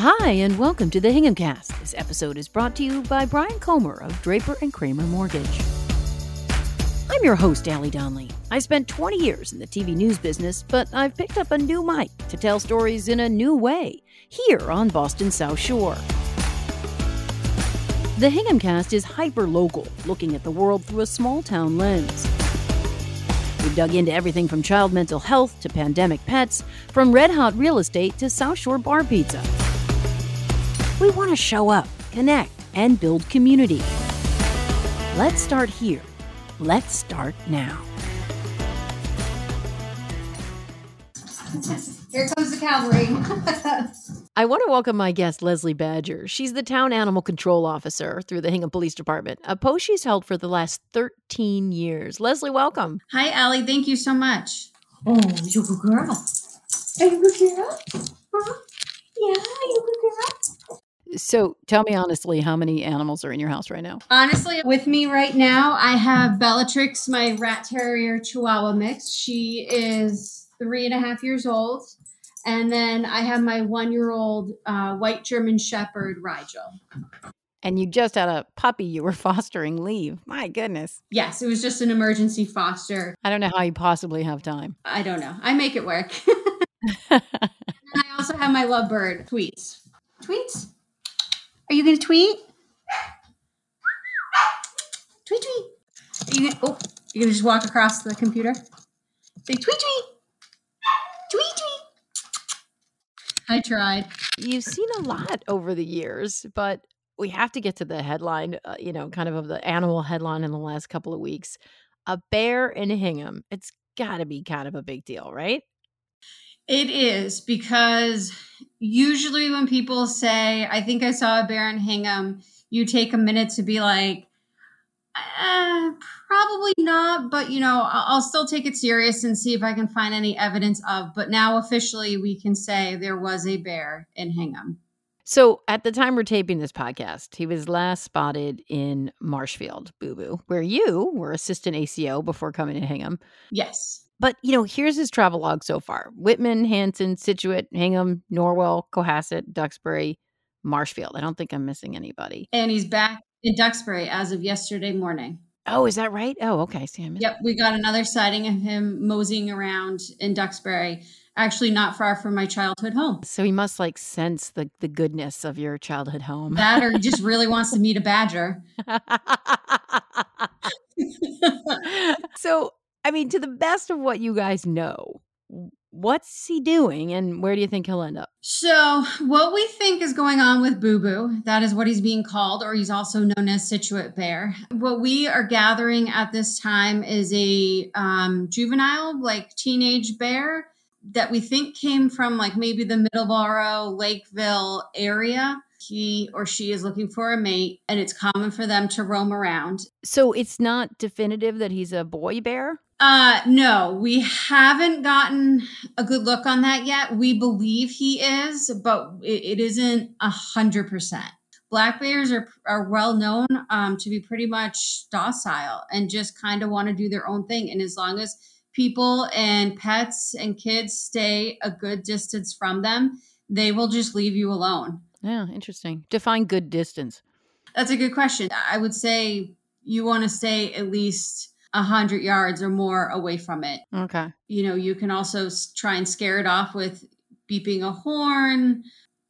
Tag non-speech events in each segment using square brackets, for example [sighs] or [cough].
Hi, and welcome to the Hingham Cast. This episode is brought to you by Brian Comer of Draper and Kramer Mortgage. I'm your host, Allie Donnelly. I spent 20 years in the TV news business, but I've picked up a new mic to tell stories in a new way here on Boston South Shore. The Hingham Cast is hyper local, looking at the world through a small town lens. We've dug into everything from child mental health to pandemic pets, from red hot real estate to South Shore bar pizza. We want to show up, connect, and build community. Let's start here. Let's start now. Here comes the cavalry. [laughs] I want to welcome my guest, Leslie Badger. She's the town animal control officer through the Hingham Police Department, a post she's held for the last 13 years. Leslie, welcome. Hi, Allie. Thank you so much. Oh, you're good girl. Are you good girl? Huh? Yeah, you good girl. So tell me honestly, how many animals are in your house right now? Honestly, with me right now, I have Bellatrix, my rat terrier chihuahua mix. She is three and a half years old. And then I have my one year old uh, white German Shepherd, Rigel. And you just had a puppy you were [laughs] fostering leave. My goodness. Yes, it was just an emergency foster. I don't know how you possibly have time. I don't know. I make it work. [laughs] and I also have my lovebird, Tweets. Tweets? Are you going to tweet? Tweet, tweet. Are you gonna, oh, you're going to just walk across the computer? Say tweet, tweet. Tweet, tweet. I tried. You've seen a lot over the years, but we have to get to the headline, uh, you know, kind of of the animal headline in the last couple of weeks. A bear in Hingham. It's got to be kind of a big deal, right? It is because usually when people say, I think I saw a bear in Hingham, you take a minute to be like, eh, probably not, but you know, I'll, I'll still take it serious and see if I can find any evidence of. But now officially, we can say there was a bear in Hingham. So at the time we're taping this podcast, he was last spotted in Marshfield, Boo Boo, where you were assistant ACO before coming to Hingham. Yes. But, you know, here's his travel log so far Whitman, Hanson, Scituate, Hingham, Norwell, Cohasset, Duxbury, Marshfield. I don't think I'm missing anybody. And he's back in Duxbury as of yesterday morning. Oh, is that right? Oh, okay. See, I Yep, we got another sighting of him moseying around in Duxbury, actually not far from my childhood home. So he must like sense the the goodness of your childhood home. That or he just really [laughs] wants to meet a badger. [laughs] so, I mean, to the best of what you guys know, what's he doing and where do you think he'll end up? So, what we think is going on with Boo Boo, that is what he's being called, or he's also known as Scituate Bear. What we are gathering at this time is a um, juvenile, like teenage bear that we think came from like maybe the Middleborough, Lakeville area. He or she is looking for a mate, and it's common for them to roam around. So it's not definitive that he's a boy bear? Uh no, we haven't gotten a good look on that yet. We believe he is, but it, it isn't a hundred percent. Black bears are are well known um, to be pretty much docile and just kind of want to do their own thing. And as long as people and pets and kids stay a good distance from them, they will just leave you alone. Yeah, interesting. Define good distance. That's a good question. I would say you want to stay at least a hundred yards or more away from it. Okay. You know, you can also try and scare it off with beeping a horn,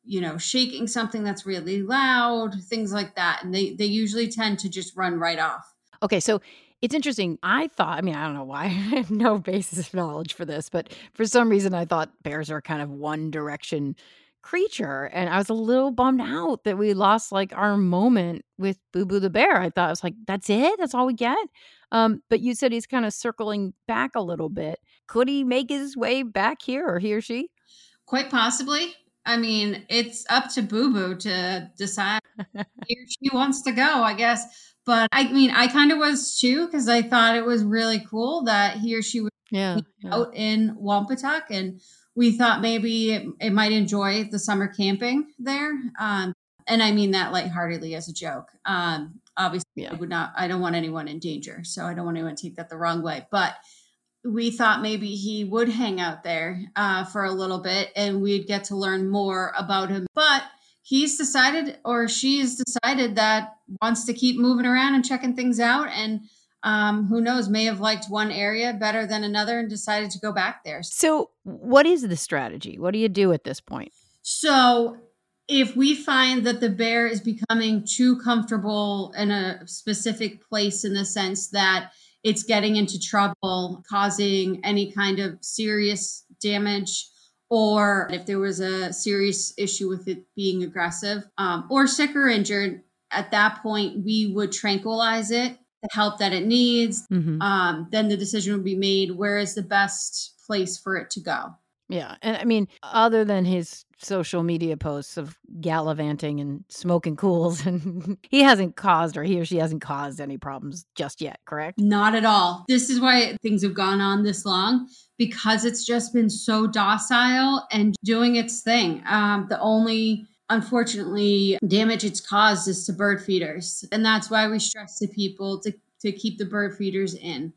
you know, shaking something that's really loud, things like that. And they they usually tend to just run right off. Okay, so it's interesting. I thought, I mean, I don't know why, [laughs] I have no basis of knowledge for this, but for some reason I thought bears are kind of one direction creature. And I was a little bummed out that we lost like our moment with Boo Boo the bear. I thought I was like, that's it? That's all we get? Um, but you said he's kind of circling back a little bit. Could he make his way back here or he or she? Quite possibly. I mean, it's up to Boo Boo to decide [laughs] where she wants to go, I guess. But I mean, I kind of was too because I thought it was really cool that he or she was Yeah. yeah. out in Wompatuck, and we thought maybe it, it might enjoy the summer camping there. Um, and I mean that lightheartedly as a joke. Um, obviously, Yeah. I would not. I don't want anyone in danger, so I don't want anyone to take that the wrong way. But we thought maybe he would hang out there uh, for a little bit, and we'd get to learn more about him. But he's decided or she's decided that wants to keep moving around and checking things out and um, who knows may have liked one area better than another and decided to go back there So, what is the strategy? What do you do at this point? so if we find that the bear is becoming too comfortable in a specific place in the sense that it's getting into trouble causing any kind of serious damage or if there was a serious issue with it being aggressive um, or sick or injured, at that point we would tranquilize it, the help that it needs. Mhm. Um, then the decision would be made where is the best place for it to go. Yeah. And I mean, other than his social media posts of gallivanting and smoking cools, [laughs] and he hasn't caused or he or she hasn't caused any problems just yet, correct? Not at all. This is why things have gone on this long because it's just been so docile and doing its thing. Um, the only, unfortunately, damage it's caused is to bird feeders. And that's why we stress to people to, to keep the bird feeders in.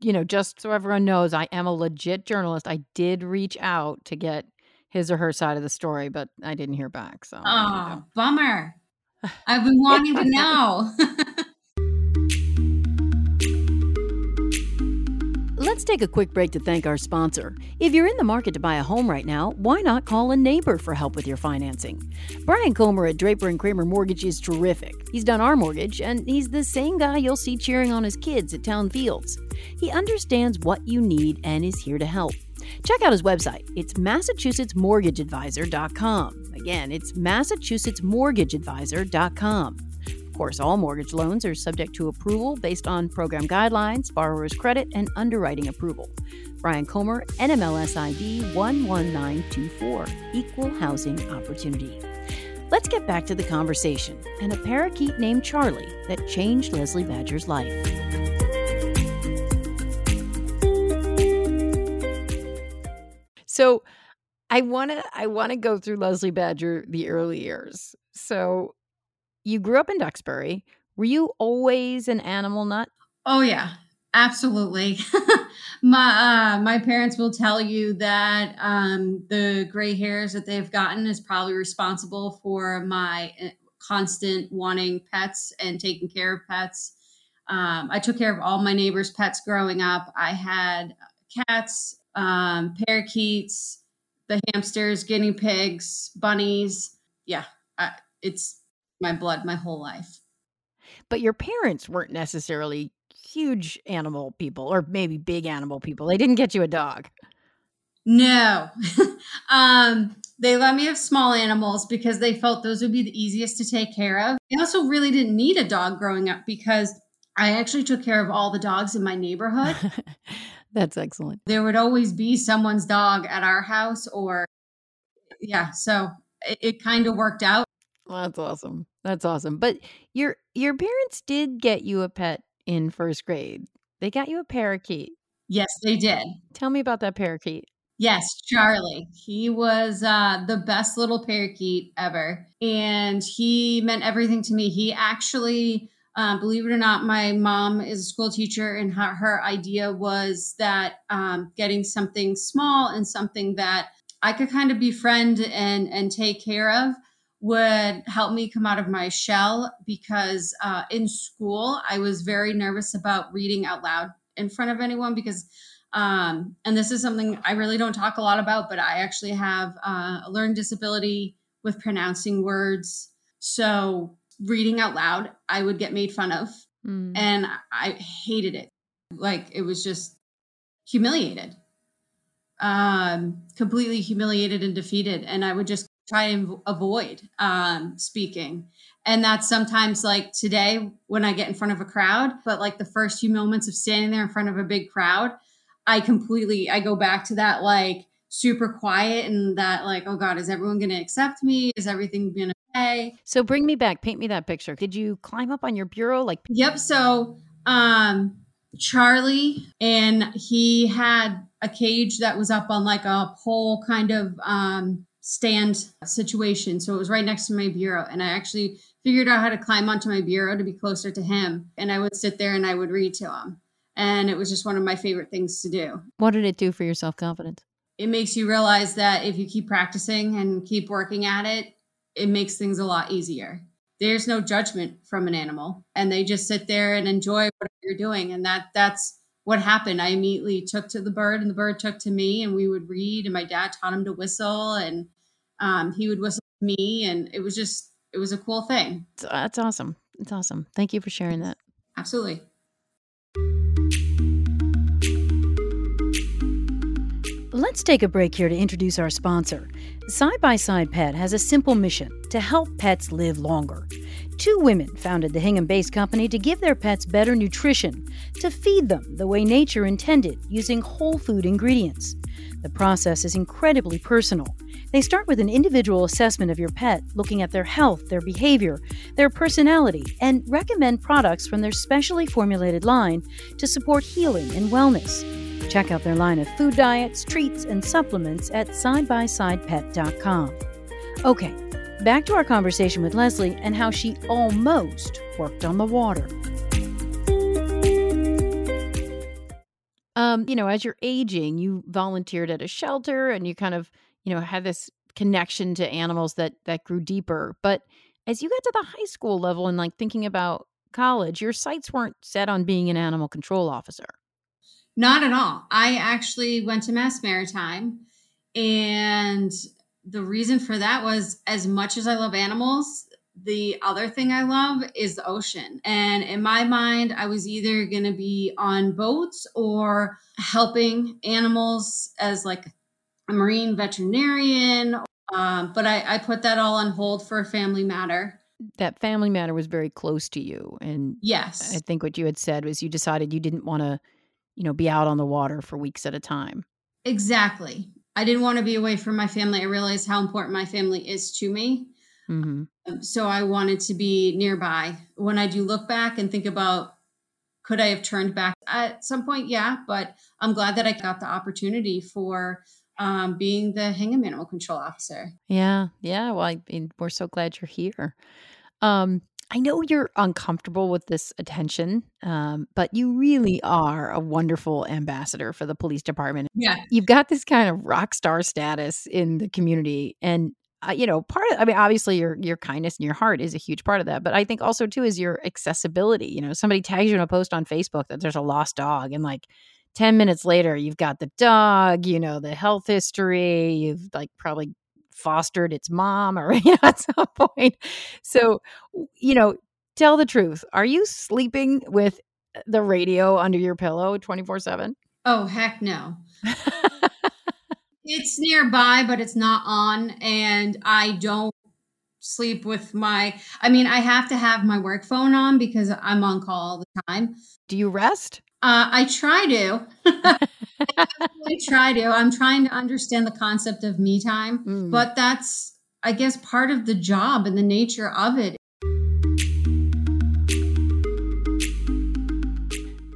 You know, just so everyone knows, I am a legit journalist. I did reach out to get his or her side of the story, but I didn't hear back. So, what am I gonna Oh, bummer. [sighs] I've been wanting to [laughs] know. [laughs] Let's take a quick break to thank our sponsor. If you're in the market to buy a home right now, why not call a neighbor for help with your financing? Brian Comer at Draper and Kramer Mortgage is terrific. He's done our mortgage, and he's the same guy you'll see cheering on his kids at Town Fields. He understands what you need and is here to help. Check out his website. It's massachusettsmortgageadvisor.com. Again, it's massachusettsmortgageadvisor.com. Of course, all mortgage loans are subject to approval based on program guidelines, borrower's credit, and underwriting approval. Brian Comer, NMLS ID 11924, Equal Housing Opportunity. Let's get back to the conversation and a parakeet named Charlie that changed Leslie Badger's life. So, I want to I want to go through Leslie Badger the early years. So, you grew up in Duxbury. Were you always an animal nut? Oh yeah, absolutely. [laughs] my uh, my parents will tell you that um, the gray hairs that they've gotten is probably responsible for my uh, constant wanting pets and taking care of pets. Um, I took care of all my neighbors' pets growing up. I had cats, um, parakeets, the hamsters, guinea pigs, bunnies. Yeah, I, it's my blood, my whole life. But your parents weren't necessarily huge animal people or maybe big animal people. They didn't get you a dog. No. [laughs] um, they let me have small animals because they felt those would be the easiest to take care of. I also really didn't need a dog growing up because I actually took care of all the dogs in my neighborhood. [laughs] That's excellent. there would always be someone's dog at our house or yeah, so it, it kind of worked out. That's awesome. That's awesome. But your your parents did get you a pet in first grade. They got you a parakeet. Yes, they did. Tell me about that parakeet. Yes, Charlie. He was uh, the best little parakeet ever. And he meant everything to me. He actually, uh, believe it or not, my mom is a school teacher, and her, her idea was that um, getting something small and something that I could kind of befriend and, and take care of would help me come out of my shell because uh, in school, I was very nervous about reading out loud in front of anyone because um, and this is something I really don't talk a lot about, but I actually have uh, a learned disability with pronouncing words. So reading out loud, I would get made fun of, Mm. and I hated it. Like it was just humiliated, um, completely humiliated and defeated, and I would just try and avoid um, speaking. And that's sometimes like today when I get in front of a crowd, but like the first few moments of standing there in front of a big crowd, I completely I go back to that like super quiet and that like oh god is everyone going to accept me is everything going to okay So bring me back. Paint me that picture. Did you climb up on your bureau like yep so um Charlie and he had a cage that was up on like a pole kind of um stand situation so it was right next to my bureau and I actually figured out how to climb onto my bureau to be closer to him and I would sit there and I would read to him and it was just one of my favorite things to do what did it do for your self-confidence? it makes you realize that if you keep practicing and keep working at it, it makes things a lot easier. There's no judgment from an animal and they just sit there and enjoy what you're doing. And that that's what happened. I immediately took to the bird and the bird took to me and we would read and my dad taught him to whistle and um, he would whistle to me and it was just it was a cool thing. That's awesome. It's awesome. Thank you for sharing that. Absolutely. Let's take a break here to introduce our sponsor. Side by Side Pet has a simple mission to help pets live longer. Two women founded the Hingham based company to give their pets better nutrition, to feed them the way nature intended using whole food ingredients. The process is incredibly personal. They start with an individual assessment of your pet, looking at their health, their behavior, their personality, and recommend products from their specially formulated line to support healing and wellness. Check out their line of food diets, treats, and supplements at sidebysidepet.com. Okay, back to our conversation with Leslie and how she almost worked on the water. Um, you know, as you're aging, you volunteered at a shelter and you kind of, you know, had this connection to animals that that grew deeper. But as you got to the high school level and like thinking about college, your sights weren't set on being an animal control officer. Not at all. I actually went to Mass Maritime, and the reason for that was as much as I love animals, the other thing I love is the ocean. And in my mind, I was either going to be on boats or helping animals as like a marine veterinarian. Um, but I, I put that all on hold for a family matter. That family matter was very close to you. And yes, I think what you had said was you decided you didn't want to you know, be out on the water for weeks at a time. Exactly. I didn't want to be away from my family. I realized how important my family is to me. Mm-hmm. Um, so I wanted to be nearby. When I do look back and think about could I have turned back at some point? Yeah, but I'm glad that I got the opportunity for um, being the Hingham Animal Control Officer. Yeah, yeah. Well, I mean, we're so glad you're here. Um, I know you're uncomfortable with this attention, um, but you really are a wonderful ambassador for the police department. Yeah. You've got this kind of rock star status in the community. And, uh, you know, part of, I mean, obviously your, your kindness and your heart is a huge part of that. But I think also, too, is your accessibility. You know, somebody tags you in a post on Facebook that there's a lost dog and like, 10 minutes later you've got the dog you know the health history you've like probably fostered its mom or [laughs] you know, at some point. So, you know, tell the truth. Are you sleeping with uh, the radio under your pillow 24 7? Oh, heck no. [laughs] it's nearby, but it's not on. And I don't sleep with my, I mean, I have to have my work phone on because I'm on call all the time. Do you rest? Uh, I try to. [laughs] I try to. I'm trying to understand the concept of me time, mm. but that's, I guess, part of the job and the nature of it.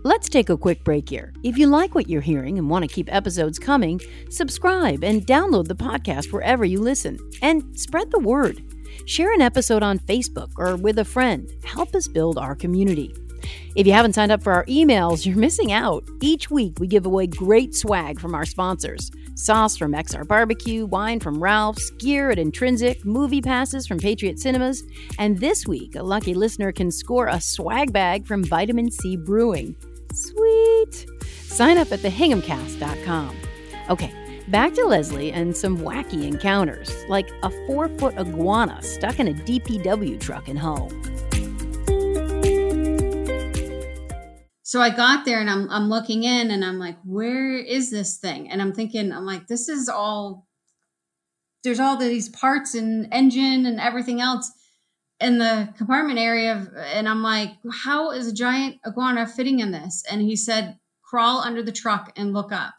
Let's take a quick break here. If you like what you're hearing and want to keep episodes coming, subscribe and download the podcast wherever you listen and spread the word. Share an episode on Facebook or with a friend. Help us build our community. If you haven't signed up for our emails, you're missing out. Each week, we give away great swag from our sponsors sauce from XR Barbecue, wine from Ralph's, gear at Intrinsic, movie passes from Patriot Cinemas, and this week, a lucky listener can score a swag bag from Vitamin Sea Brewing. Sweet! Sign up at thehinghamcast.com. Okay, back to Leslie and some wacky encounters, like a four foot iguana stuck in a DPW truck in Hull. So I got there and I'm I'm looking in and I'm like, where is this thing? And I'm thinking, I'm like, this is all there's all these parts and engine and everything else in the compartment area and I'm like, how is a giant iguana fitting in this? And he said, crawl under the truck and look up.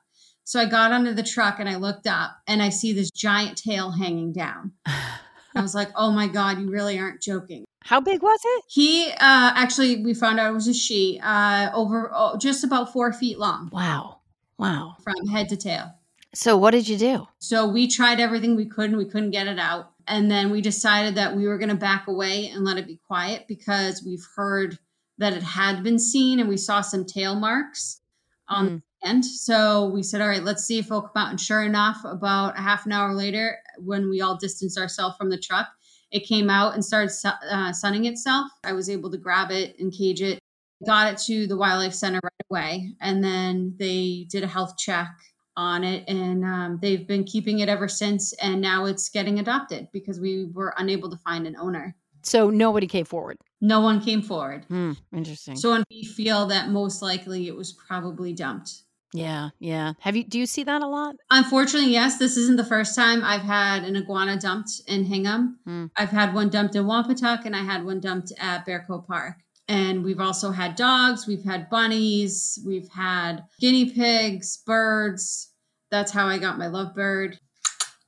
So I got under the truck and I looked up and I see this giant tail hanging down. [laughs] I was like, oh my God, you really aren't joking. How big was it? He uh, actually, we found out it was a she, uh, over oh, just about four feet long. Wow. Wow. From head to tail. So, what did you do? So, we tried everything we could and we couldn't get it out. And then we decided that we were going to back away and let it be quiet because we've heard that it had been seen and we saw some tail marks on mm. the end. So, we said, all right, let's see if it'll come out. And sure enough, about a half an hour later, when we all distanced ourselves from the truck, it came out and started su- uh, sunning itself. I was able to grab it and cage it, got it to the wildlife center right away, and then they did a health check on it, and um, they've been keeping it ever since. And now it's getting adopted because we were unable to find an owner. So nobody came forward. No one came forward. Hmm, interesting. So we feel that most likely it was probably dumped. Yeah, yeah. Have you do you see that a lot? Unfortunately, yes, this isn't the first time I've had an iguana dumped in Hingham. Hmm. I've had one dumped in Wompatuck and I had one dumped at Bare Cove Park. And we've also had dogs, we've had bunnies, we've had guinea pigs, birds. That's how I got my lovebird.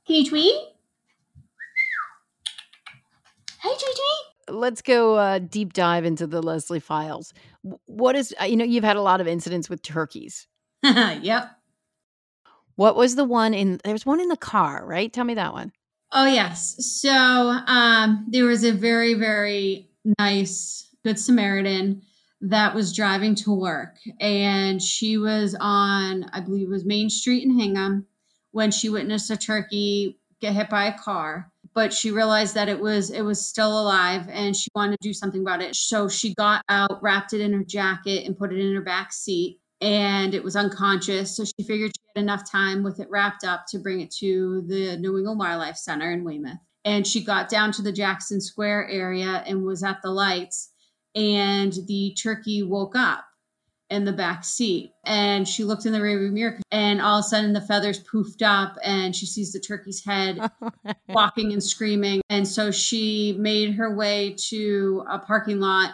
Can you tweet? Hey, tweet tweet. Let's go uh, deep dive into the Leslie files. What is uh, you know you've had a lot of incidents with turkeys. [laughs] yep. What was the one in? There's one in the car, right? Tell me that one. Oh yes. So um, there was a very very nice good Samaritan that was driving to work, and she was on I believe it was Main Street in Hingham when she witnessed a turkey get hit by a car. But she realized that it was it was still alive, and she wanted to do something about it. So she got out, wrapped it in her jacket, and put it in her back seat. And it was unconscious. So she figured she had enough time with it wrapped up to bring it to the New England Wildlife Center in Weymouth. And she got down to the Jackson Square area and was at the lights. And the turkey woke up in the back seat. And she looked in the rearview mirror, and all of a sudden the feathers poofed up, and she sees the turkey's head [laughs] walking and screaming. And so she made her way to a parking lot,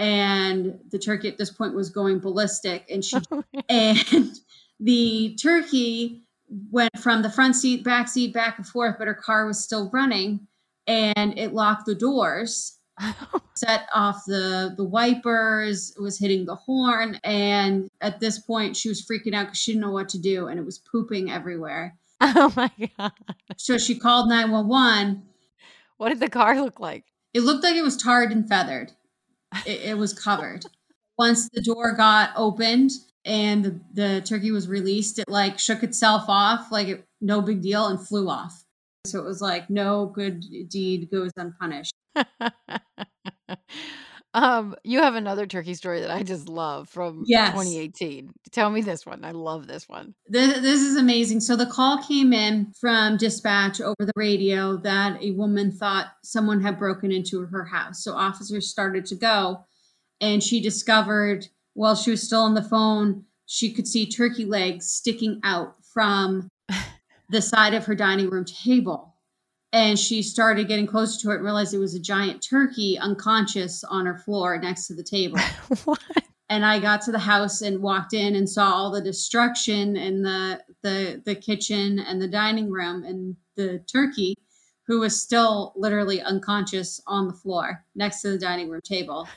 and the turkey at this point was going ballistic. And she [laughs] oh, and the turkey went from the front seat, back seat, back and forth, but her car was still running, and it locked the doors [laughs] set off the the wipers was hitting the horn and at this point she was freaking out because she didn't know what to do and it was pooping everywhere [laughs] oh my god! so she called 911 What did the car look like? it looked like it was tarred and feathered it, it was covered. Once the door got opened and the, the turkey was released it like shook itself off like it, no big deal and flew off. So it was like no good deed goes unpunished [laughs] um, you have another turkey story that I just love from Yes. 2018. Tell me this one. I love this one. This, this is amazing. So the call came in from dispatch over the radio that a woman thought someone had broken into her house. So officers started to go, and she discovered while she was still on the phone, she could see turkey legs sticking out from [laughs] the side of her dining room table. And she started getting closer to it and realized it was a giant turkey unconscious on her floor next to the table [laughs] what? and I got to the house and walked in and saw all the destruction in the the the kitchen and the dining room and the turkey who was still literally unconscious on the floor next to the dining room table.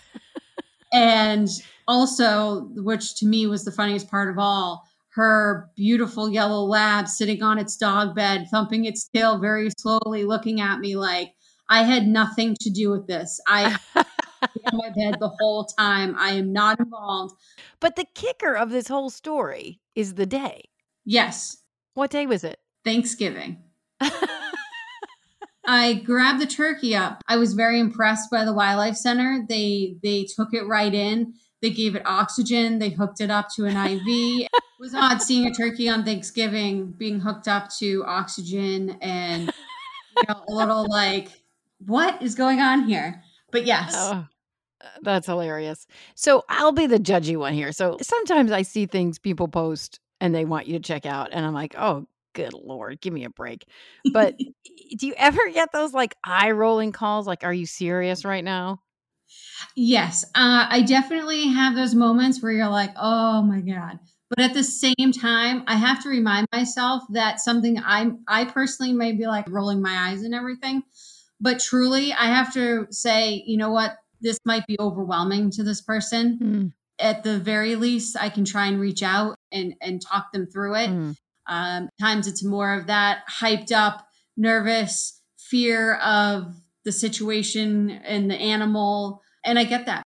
[laughs] and also which to me was the funniest part of all her beautiful yellow lab sitting on its dog bed thumping its tail very slowly looking at me like I had nothing to do with this. I [laughs] on my bed the whole time. I am not involved. but the kicker of this whole story is the day. Yes, What day was it? Thanksgiving. [laughs] I grabbed the turkey up. I was very impressed by the wildlife center. They they took it right in. They gave it oxygen. They hooked it up to an IV. it was odd seeing a turkey on Thanksgiving being hooked up to oxygen and you know a little like what is going on here? But yes. Oh, that's hilarious. So I'll be the judgy one here. So sometimes I see things people post and they want you to check out, and I'm like, oh, good lord, give me a break. But [laughs] do you ever get those like eye rolling calls? Like, are you serious right now? Yes, uh, I definitely have those moments where you're like, oh my God. But at the same time, I have to remind myself that something I I personally may be like rolling my eyes and everything, but truly, I have to say, you know what, this might be overwhelming to this person. Mm, At the very least, I can try and reach out and and talk them through it. mm. Um, times it's more of that hyped up, nervous fear of the situation and the animal, and I get that.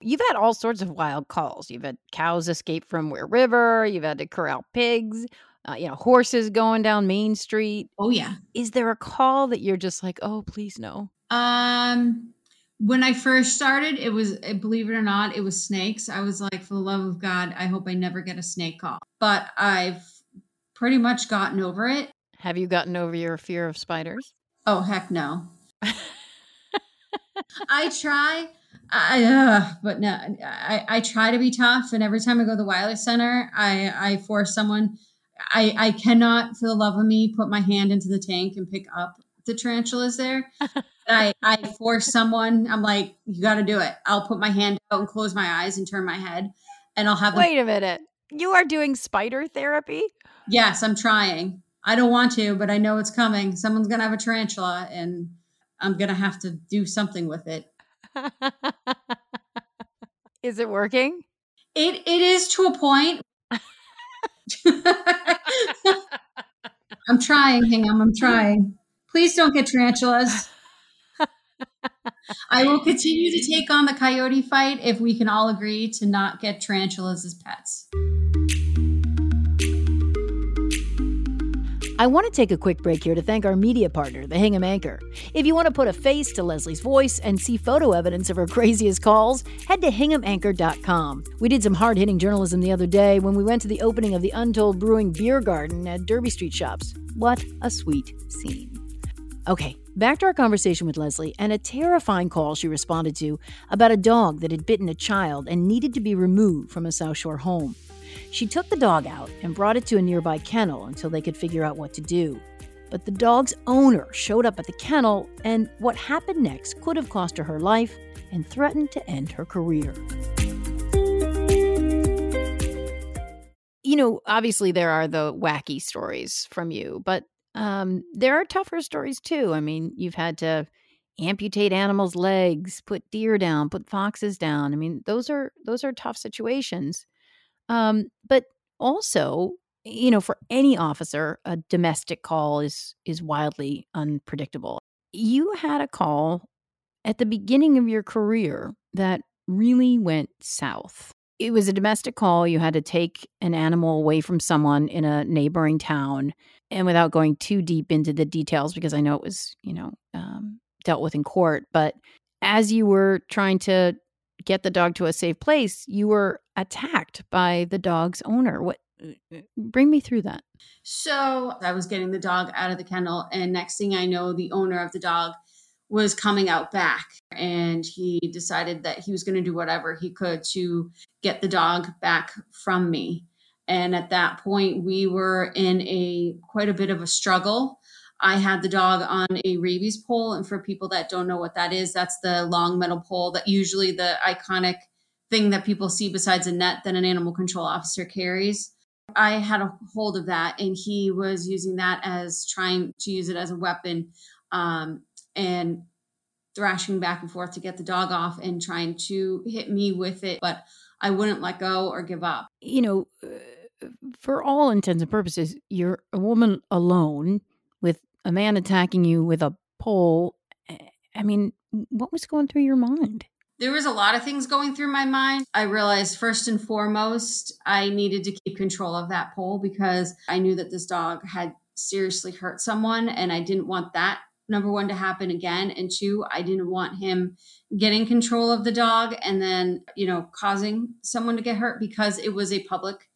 You've had all sorts of wild calls. You've had cows escape from Weir River. You've had to corral pigs. Uh, you know, horses going down Main Street. Oh yeah. Is there a call that you're just like, oh, please no? Um, when I first started, it was eh, believe it or not, it was snakes. I was like, for the love of God, I hope I never get a snake call. But I've pretty much gotten over it. Have you gotten over your fear of spiders? Oh heck no. I try. I uh, but no, I, I try to be tough, and every time I go to the wildlife center, I I force someone. I I cannot, for the love of me, put my hand into the tank and pick up the tarantulas there. [laughs] I I force someone. I'm like, you got to do it. I'll put my hand out and close my eyes and turn my head, and I'll have. Wait a minute. You are doing spider therapy? yes, I'm trying. I don't want to, but I know it's coming. Someone's gonna have a tarantula, and I'm gonna have to do something with it. [laughs] Is it working? It it is to a point. [laughs] I'm trying, Hingham. I'm trying. Please don't get tarantulas. I will continue to take on the coyote fight if we can all agree to not get tarantulas as pets. I want to take a quick break here to thank our media partner, the Hingham Anchor. If you want to put a face to Leslie's voice and see photo evidence of her craziest calls, head to hinghamanchor.com. We did some hard hitting journalism the other day when we went to the opening of the Untold Brewing Beer Garden at Derby Street Shops. What a sweet scene. Okay, back to our conversation with Leslie and a terrifying call she responded to about a dog that had bitten a child and needed to be removed from a South Shore home. She took the dog out and brought it to a nearby kennel until they could figure out what to do. But the dog's owner showed up at the kennel, and what happened next could have cost her her life and threatened to end her career. You know, obviously there are the wacky stories from you, but um, there are tougher stories too. I mean, you've had to amputate animals' legs, put deer down, put foxes down. I mean, those are those are tough situations. Um, but also, you know, for any officer, a domestic call is is wildly unpredictable. You had a call at the beginning of your career that really went south. It was a domestic call. You had to take an animal away from someone in a neighboring town. And without going too deep into the details, because I know it was, you know, um, dealt with in court, but as you were trying to get the dog to a safe place, you were attacked by the dog's owner. What uh, bring me through that? So I was getting the dog out of the kennel, and next thing I know, the owner of the dog was coming out back and he decided that he was going to do whatever he could to get the dog back from me and at that point we were in a quite a bit of a struggle I had the dog on a rabies pole. And for people that don't know what that is, that's the long metal pole that usually the iconic thing that people see besides a net that an animal control officer carries. I had a hold of that, and he was using that as trying to use it as a weapon um, and thrashing back and forth to get the dog off and trying to hit me with it. But I wouldn't let go or give up. You know, uh, for all intents and purposes, you're a woman alone with a man attacking you with a pole. Eh, I mean, what was going through your mind? There was a lot of things going through my mind. I realized first and foremost, I needed to keep control of that pole because I knew that this dog had seriously hurt someone and I didn't want that number one to happen again and two i didn't want him getting control of the dog and then you know causing someone to get hurt because it was a public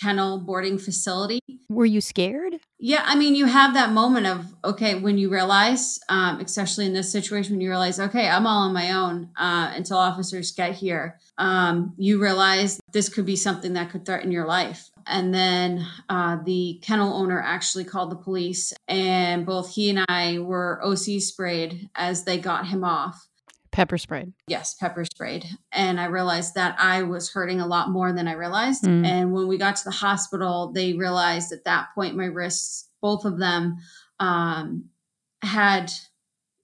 kennel boarding facility. Were you scared? Yeah, I mean, you have that moment of okay when you realize, um, especially in this situation, when you realize, okay, I'm all on my own uh, until officers get here. Um, you realize this could be something that could threaten your life. And then uh, the kennel owner actually called the police, and both he and I were OC sprayed as they got him off. Pepper sprayed. Yes, pepper sprayed. And I realized that I was hurting a lot more than I realized. Mm. And when we got to the hospital, they realized at that point my wrists, both of them, um, had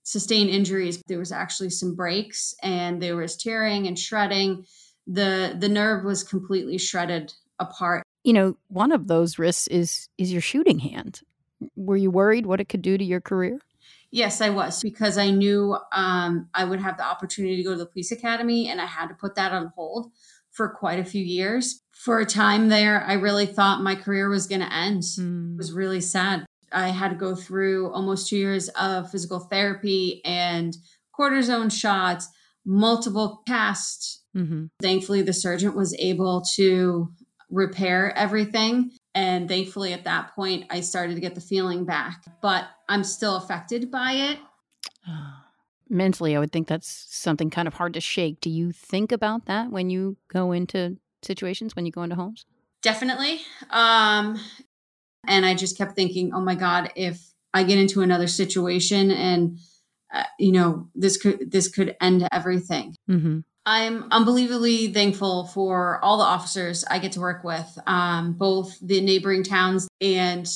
sustained injuries. There was actually some breaks and there was tearing and shredding. The the nerve was completely shredded apart. You know, one of those risks is is your shooting hand. Were you worried what it could do to your career? Yes, I was because I knew um, I would have the opportunity to go to the police academy, and I had to put that on hold for quite a few years. For a time there, I really thought my career was going to end. Mm. It was really sad. I had to go through almost two years of physical therapy and cortisone shots, multiple casts. Mm-hmm. Thankfully, the surgeon was able to repair everything. And thankfully, at that point, I started to get the feeling back, but I'm still affected by it. [sighs] Mentally, I would think that's something kind of hard to shake. Do you think about that when you go into situations, when you go into homes? Definitely. Um, and I just kept thinking, oh my God, if I get into another situation and, uh, you know, this could, this could end everything. Mm-hmm. I'm unbelievably thankful for all the officers I get to work with, um, both the neighboring towns and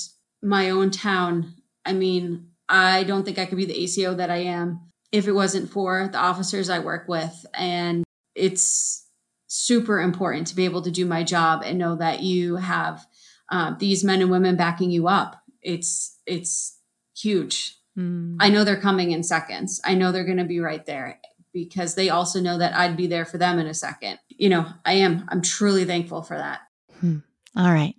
my own town. I mean, I don't think I could be the ACO that I am if it wasn't for the officers I work with. And it's super important to be able to do my job and know that you have uh, these men and women backing you up. It's it's huge. Mm. I know they're coming in seconds. I know they're going to be right there because they also know that I'd be there for them in a second. You know, I am. I'm truly thankful for that. Hmm. All right.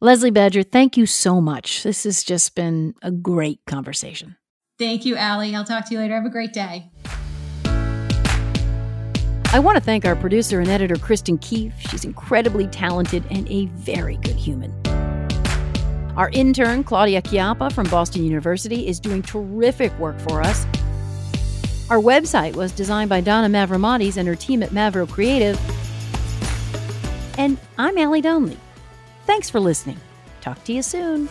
Leslie Badger, thank you so much. This has just been a great conversation. Thank you, Allie. I'll talk to you later. Have a great day. I want to thank our producer and editor, Kristen Keefe. She's incredibly talented and a very good human. Our intern, Claudia Chiappa from Boston University, is doing terrific work for us. Our website was designed by Donna Mavromatis and her team at Mavro Creative. And I'm Allie Donnelly. Thanks for listening. Talk to you soon.